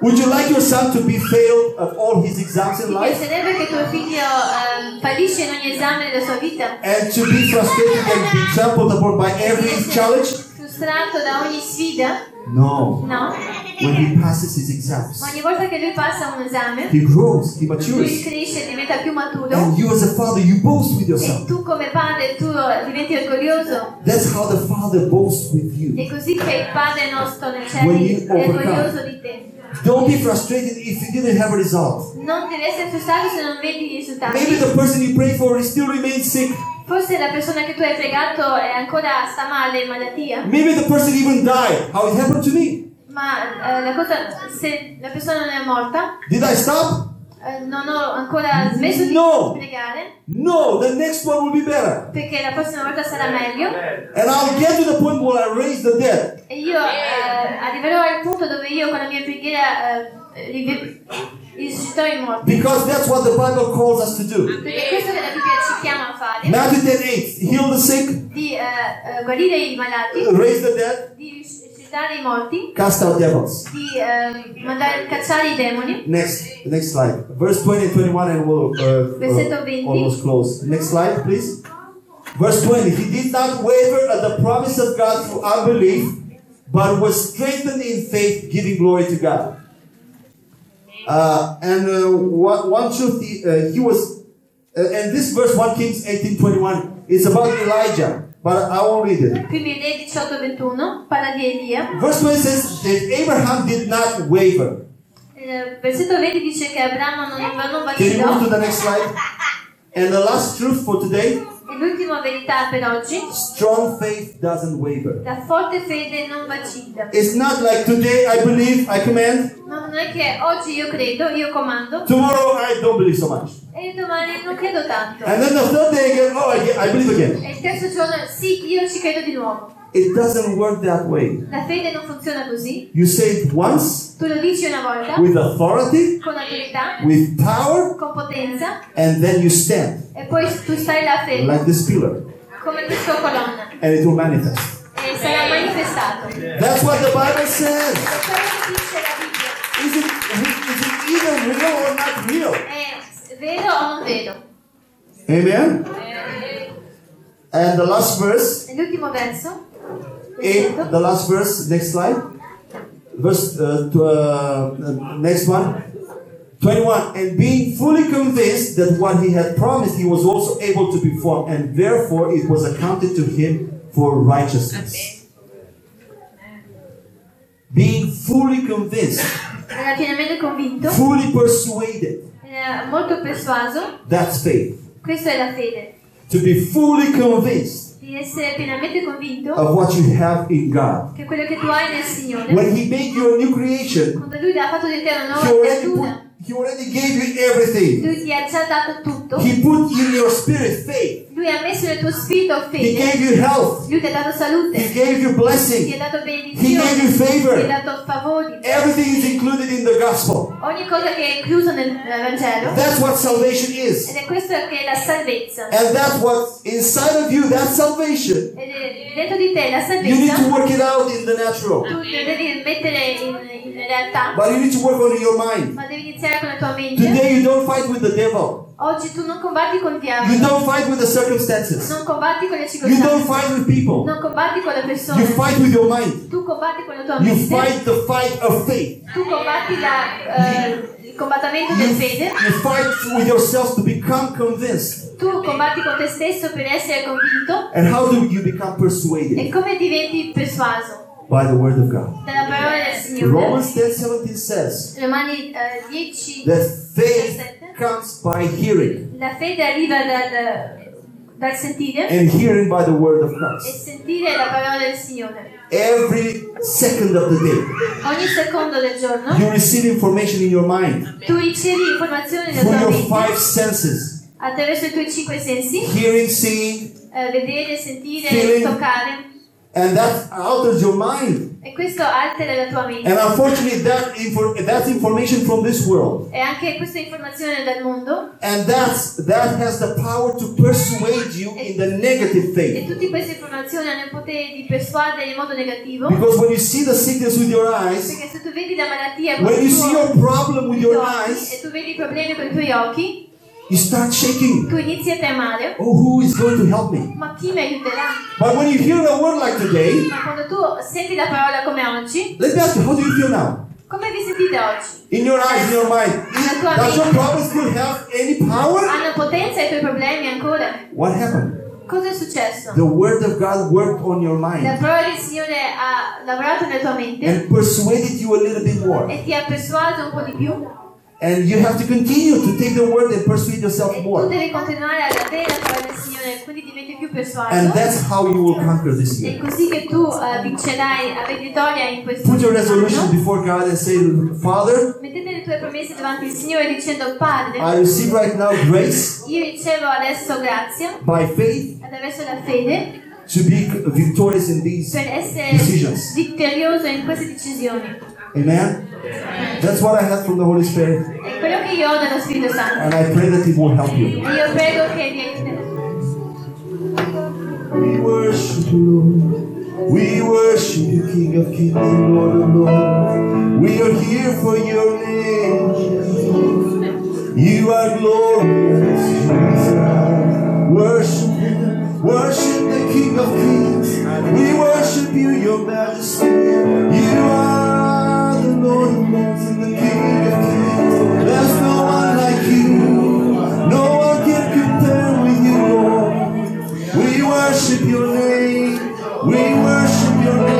[SPEAKER 1] Would you like your son to be failed at all his exams in life
[SPEAKER 2] piacerebbe che tuo figlio ehm, fallisce in ogni esame della sua vita?
[SPEAKER 1] and to be frustrated and be trampled upon by every challenge?
[SPEAKER 2] Frustrato da ogni sfida?
[SPEAKER 1] No.
[SPEAKER 2] No.
[SPEAKER 1] When he passes his exams,
[SPEAKER 2] ogni volta che lui passa un esame,
[SPEAKER 1] he grows, he
[SPEAKER 2] lui
[SPEAKER 1] matures.
[SPEAKER 2] cresce, diventa più maturo.
[SPEAKER 1] And you as a father, you boast with
[SPEAKER 2] E
[SPEAKER 1] yourself.
[SPEAKER 2] tu come padre, tu diventi orgoglioso.
[SPEAKER 1] That's how the father boasts with you.
[SPEAKER 2] È così che il Padre nostro nel cielo è orgoglioso di te.
[SPEAKER 1] Don't be frustrated if you didn't have a result.
[SPEAKER 2] Non devi essere frustrato se non vedi i risultati.
[SPEAKER 1] Maybe the person you pray for still remains sick.
[SPEAKER 2] Forse la persona che tu hai pregato è ancora sta male in malattia.
[SPEAKER 1] Maybe the person even died. How it happened to me.
[SPEAKER 2] Ma eh, la cosa, se la persona non è morta,
[SPEAKER 1] Did I stop?
[SPEAKER 2] Eh, non ho ancora smesso di
[SPEAKER 1] No.
[SPEAKER 2] pregare
[SPEAKER 1] No, the next one will be better.
[SPEAKER 2] perché la prossima volta sarà meglio
[SPEAKER 1] And I'll get to the point where I raise the dead.
[SPEAKER 2] e io eh, arriverò al punto dove io con la mia preghiera rive- risusciterò i morti.
[SPEAKER 1] Because that's what the Bible calls us to do.
[SPEAKER 2] Perché questo che la Bibbia ci chiama a fare,
[SPEAKER 1] Matthew 10 8, heal the sick,
[SPEAKER 2] di eh, guarire i malati,
[SPEAKER 1] raise the dead,
[SPEAKER 2] di risuscitare i morti,
[SPEAKER 1] cast out devils.
[SPEAKER 2] di eh, mandare cacciare i demoni.
[SPEAKER 1] Next, next slide. Verse 20 and 21, and we'll uh,
[SPEAKER 2] Versetto
[SPEAKER 1] uh, almost close. Next slide, please. Verse 20. He did not waver at the promise of God through unbelief, but was strengthened in faith, giving glory to God. Uh, and uh, one, one truth, he, uh, he was, uh, and this verse 1 Kings 18 21 is about Elijah, but I won't read it.
[SPEAKER 2] Quindi Re 18-21 parla Elia.
[SPEAKER 1] Verse 20 says that Abraham did not waver.
[SPEAKER 2] Il versetto 20 dice che Abramo non, non
[SPEAKER 1] Can you move to the next slide? And the last truth for today
[SPEAKER 2] E l'ultima verità per oggi,
[SPEAKER 1] strong faith doesn't waver.
[SPEAKER 2] la forte fede non vacilla.
[SPEAKER 1] It's not like today I believe, I command,
[SPEAKER 2] No, non è che oggi io credo, io comando,
[SPEAKER 1] tomorrow I don't believe so much.
[SPEAKER 2] e domani non credo tanto.
[SPEAKER 1] And then the third day again, oh, I, I believe again.
[SPEAKER 2] E il terzo giorno, sì, io ci credo di nuovo.
[SPEAKER 1] It doesn't work that way.
[SPEAKER 2] La fede non funziona così.
[SPEAKER 1] You say it once
[SPEAKER 2] Tu lo dici una volta,
[SPEAKER 1] with authority,
[SPEAKER 2] con autorità,
[SPEAKER 1] with power,
[SPEAKER 2] con potenza,
[SPEAKER 1] and then you stand
[SPEAKER 2] e poi tu stai là fermo,
[SPEAKER 1] like this pillar
[SPEAKER 2] come questa colonna,
[SPEAKER 1] and it will manifest.
[SPEAKER 2] e sarà manifestato.
[SPEAKER 1] That's what the Bible says. Is real or not real?
[SPEAKER 2] è vero o non vero?
[SPEAKER 1] Amen? And the last verse
[SPEAKER 2] l'ultimo verso,
[SPEAKER 1] Eight, the last verse, next slide. Verse, uh, to, uh, uh, next one. 21. And being fully convinced that what he had promised he was also able to perform, and therefore it was accounted to him for righteousness. Being fully convinced,
[SPEAKER 2] era pienamente convinto,
[SPEAKER 1] fully persuaded,
[SPEAKER 2] era molto persuaso,
[SPEAKER 1] that's faith.
[SPEAKER 2] questa è la fede,
[SPEAKER 1] To be fully convinced
[SPEAKER 2] di essere pienamente convinto
[SPEAKER 1] of what you have in God.
[SPEAKER 2] che quello che tu hai nel Signore,
[SPEAKER 1] When he made you a new creation,
[SPEAKER 2] quando Lui ha fatto di te una nuova creatura,
[SPEAKER 1] he already gave you everything.
[SPEAKER 2] Lui ti ha già dato tutto,
[SPEAKER 1] He put in your spirit faith.
[SPEAKER 2] Lui ha messo nel tuo spirito
[SPEAKER 1] He
[SPEAKER 2] fede,
[SPEAKER 1] gave you health.
[SPEAKER 2] Lui ti ha dato
[SPEAKER 1] He
[SPEAKER 2] salute,
[SPEAKER 1] gave you
[SPEAKER 2] ti
[SPEAKER 1] blessing.
[SPEAKER 2] ha dato
[SPEAKER 1] He gave you
[SPEAKER 2] benedizione, ti ha dato favori,
[SPEAKER 1] Everything is included in the gospel.
[SPEAKER 2] ogni cosa che è inclusa nel Vangelo,
[SPEAKER 1] That's what salvation is.
[SPEAKER 2] ed è questo che è la salvezza.
[SPEAKER 1] And that's what inside of you, that salvation.
[SPEAKER 2] Ed è dentro di te la
[SPEAKER 1] You need to
[SPEAKER 2] salvezza,
[SPEAKER 1] work it out in the natural.
[SPEAKER 2] tu devi mettere in, in realtà,
[SPEAKER 1] But you need to work on your mind.
[SPEAKER 2] ma devi iniziare con la tua mente.
[SPEAKER 1] Today you don't fight with the devil.
[SPEAKER 2] Oggi tu non combatti con il
[SPEAKER 1] You
[SPEAKER 2] diavolo,
[SPEAKER 1] don't fight with the circumstances.
[SPEAKER 2] non combatti con le
[SPEAKER 1] You don't
[SPEAKER 2] circostanze,
[SPEAKER 1] fight with people.
[SPEAKER 2] non combatti con le
[SPEAKER 1] You
[SPEAKER 2] persone,
[SPEAKER 1] fight with your mind.
[SPEAKER 2] tu combatti con la tua
[SPEAKER 1] You
[SPEAKER 2] mente,
[SPEAKER 1] fight the fight of faith.
[SPEAKER 2] tu combatti la, eh, il combattimento
[SPEAKER 1] You,
[SPEAKER 2] del fede,
[SPEAKER 1] you fight with yourself to become convinced.
[SPEAKER 2] tu combatti con te stesso per essere convinto
[SPEAKER 1] And how do you become persuaded?
[SPEAKER 2] e come diventi persuaso
[SPEAKER 1] By the word of God. Romans 10 17 says
[SPEAKER 2] Romani eh, 10,
[SPEAKER 1] that faith comes by hearing,
[SPEAKER 2] la fede arriva dal, dal sentire.
[SPEAKER 1] And hearing by the word of
[SPEAKER 2] e
[SPEAKER 1] Christ.
[SPEAKER 2] sentire la parola del Signore.
[SPEAKER 1] Every second of the day,
[SPEAKER 2] Ogni secondo del giorno.
[SPEAKER 1] You receive information in your mind.
[SPEAKER 2] Tu ricevi informazioni nella
[SPEAKER 1] through
[SPEAKER 2] tua
[SPEAKER 1] your five
[SPEAKER 2] mente
[SPEAKER 1] senses.
[SPEAKER 2] Attraverso i tuoi cinque sensi,
[SPEAKER 1] hearing, seeing,
[SPEAKER 2] eh, vedere, sentire,
[SPEAKER 1] Feeling.
[SPEAKER 2] toccare
[SPEAKER 1] and that alters your mind.
[SPEAKER 2] e questo altera la tua
[SPEAKER 1] And
[SPEAKER 2] mente.
[SPEAKER 1] unfortunately, that info- that's information from this world.
[SPEAKER 2] E anche questa informazione dal mondo
[SPEAKER 1] And that's that has the power to persuade you in the negative
[SPEAKER 2] e
[SPEAKER 1] faith.
[SPEAKER 2] tutte queste informazioni hanno il potere di persuadere in modo negativo
[SPEAKER 1] Because when you see the sickness with your eyes,
[SPEAKER 2] perché se tu vedi la malattia con
[SPEAKER 1] when you see your problem with your eyes,
[SPEAKER 2] e tu vedi i problemi con i tuoi occhi,
[SPEAKER 1] you start shaking.
[SPEAKER 2] tu inizi a tremare,
[SPEAKER 1] Oh, who is going to help me?
[SPEAKER 2] ma chi mi aiuterà?
[SPEAKER 1] But when you hear a word like today,
[SPEAKER 2] Ma quando tu senti la parola come oggi,
[SPEAKER 1] let me ask you, how do you feel now?
[SPEAKER 2] come vi sentite oggi?
[SPEAKER 1] In your eyes, in your mind, does your problem still have any power?
[SPEAKER 2] Hanno potenza i tuoi problemi ancora?
[SPEAKER 1] What happened?
[SPEAKER 2] Cosa è successo?
[SPEAKER 1] The word of God worked on your
[SPEAKER 2] La
[SPEAKER 1] mind
[SPEAKER 2] parola del Signore ha lavorato nella tua mente
[SPEAKER 1] and persuaded you a little bit more.
[SPEAKER 2] e ti ha persuaso un po' di più
[SPEAKER 1] And you have to continue to take the word and persuade yourself more.
[SPEAKER 2] devi continuare ad avere la parola del Signore, quindi diventi più persuaso.
[SPEAKER 1] And that's how you will conquer this
[SPEAKER 2] È
[SPEAKER 1] year.
[SPEAKER 2] così che tu eh, vincerai a vittoria in questo
[SPEAKER 1] Put your resolution before God and say, Father,
[SPEAKER 2] Mettete le tue promesse davanti al Signore dicendo Padre,
[SPEAKER 1] I receive right now grace
[SPEAKER 2] io ricevo adesso grazia
[SPEAKER 1] by faith
[SPEAKER 2] attraverso la fede
[SPEAKER 1] to be victorious in these decisions.
[SPEAKER 2] vittorioso in queste decisioni.
[SPEAKER 1] Amen. That's what I had from the Holy Spirit.
[SPEAKER 2] È quello che io ho dallo Spirito Santo.
[SPEAKER 1] And I pray that it will help you.
[SPEAKER 2] Io prego che vi aiuterà.
[SPEAKER 1] We worship you, Lord. We worship you, King of Kings and Lord of Lords. We are here for your name. You are glorious, Jesus. Worship Him, worship the King of Kings. We worship you, your majesty. You are worship your name. We worship your name.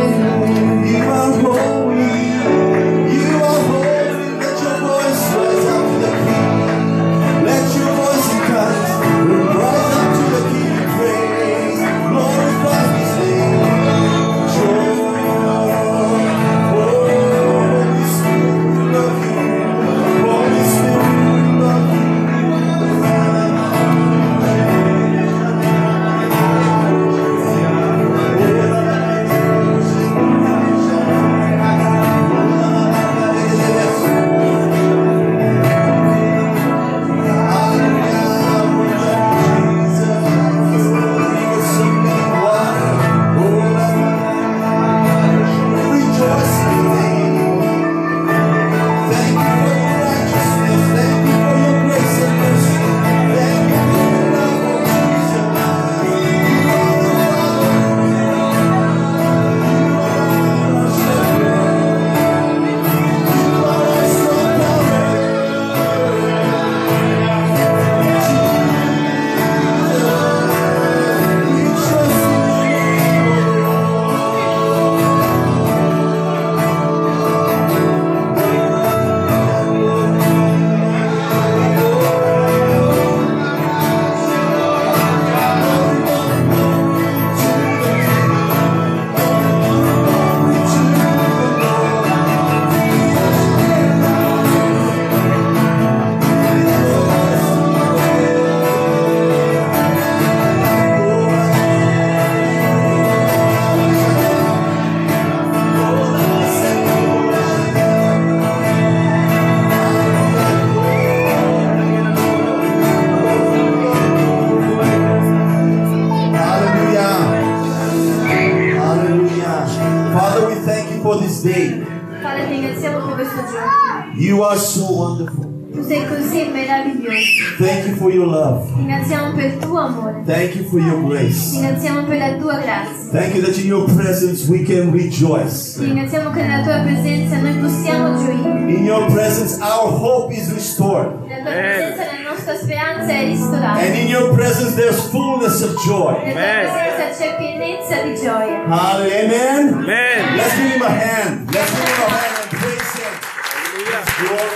[SPEAKER 1] Thank you for your grace.
[SPEAKER 2] ringraziamo per la tua grazia.
[SPEAKER 1] Thank you that in your presence we can rejoice.
[SPEAKER 2] Ringraziamo che nella tua presenza noi possiamo gioire.
[SPEAKER 1] In your presence, our hope is restored.
[SPEAKER 2] Nella tua presenza la nostra speranza è ristorata.
[SPEAKER 1] And in your presence, there's fullness of joy.
[SPEAKER 2] Nella tua presenza c'è pienezza di gioia.
[SPEAKER 1] Amen.
[SPEAKER 3] Amen.
[SPEAKER 1] Let's give him a hand. Let's give him a hand and praise him.
[SPEAKER 3] Hallelujah.
[SPEAKER 1] Glorious.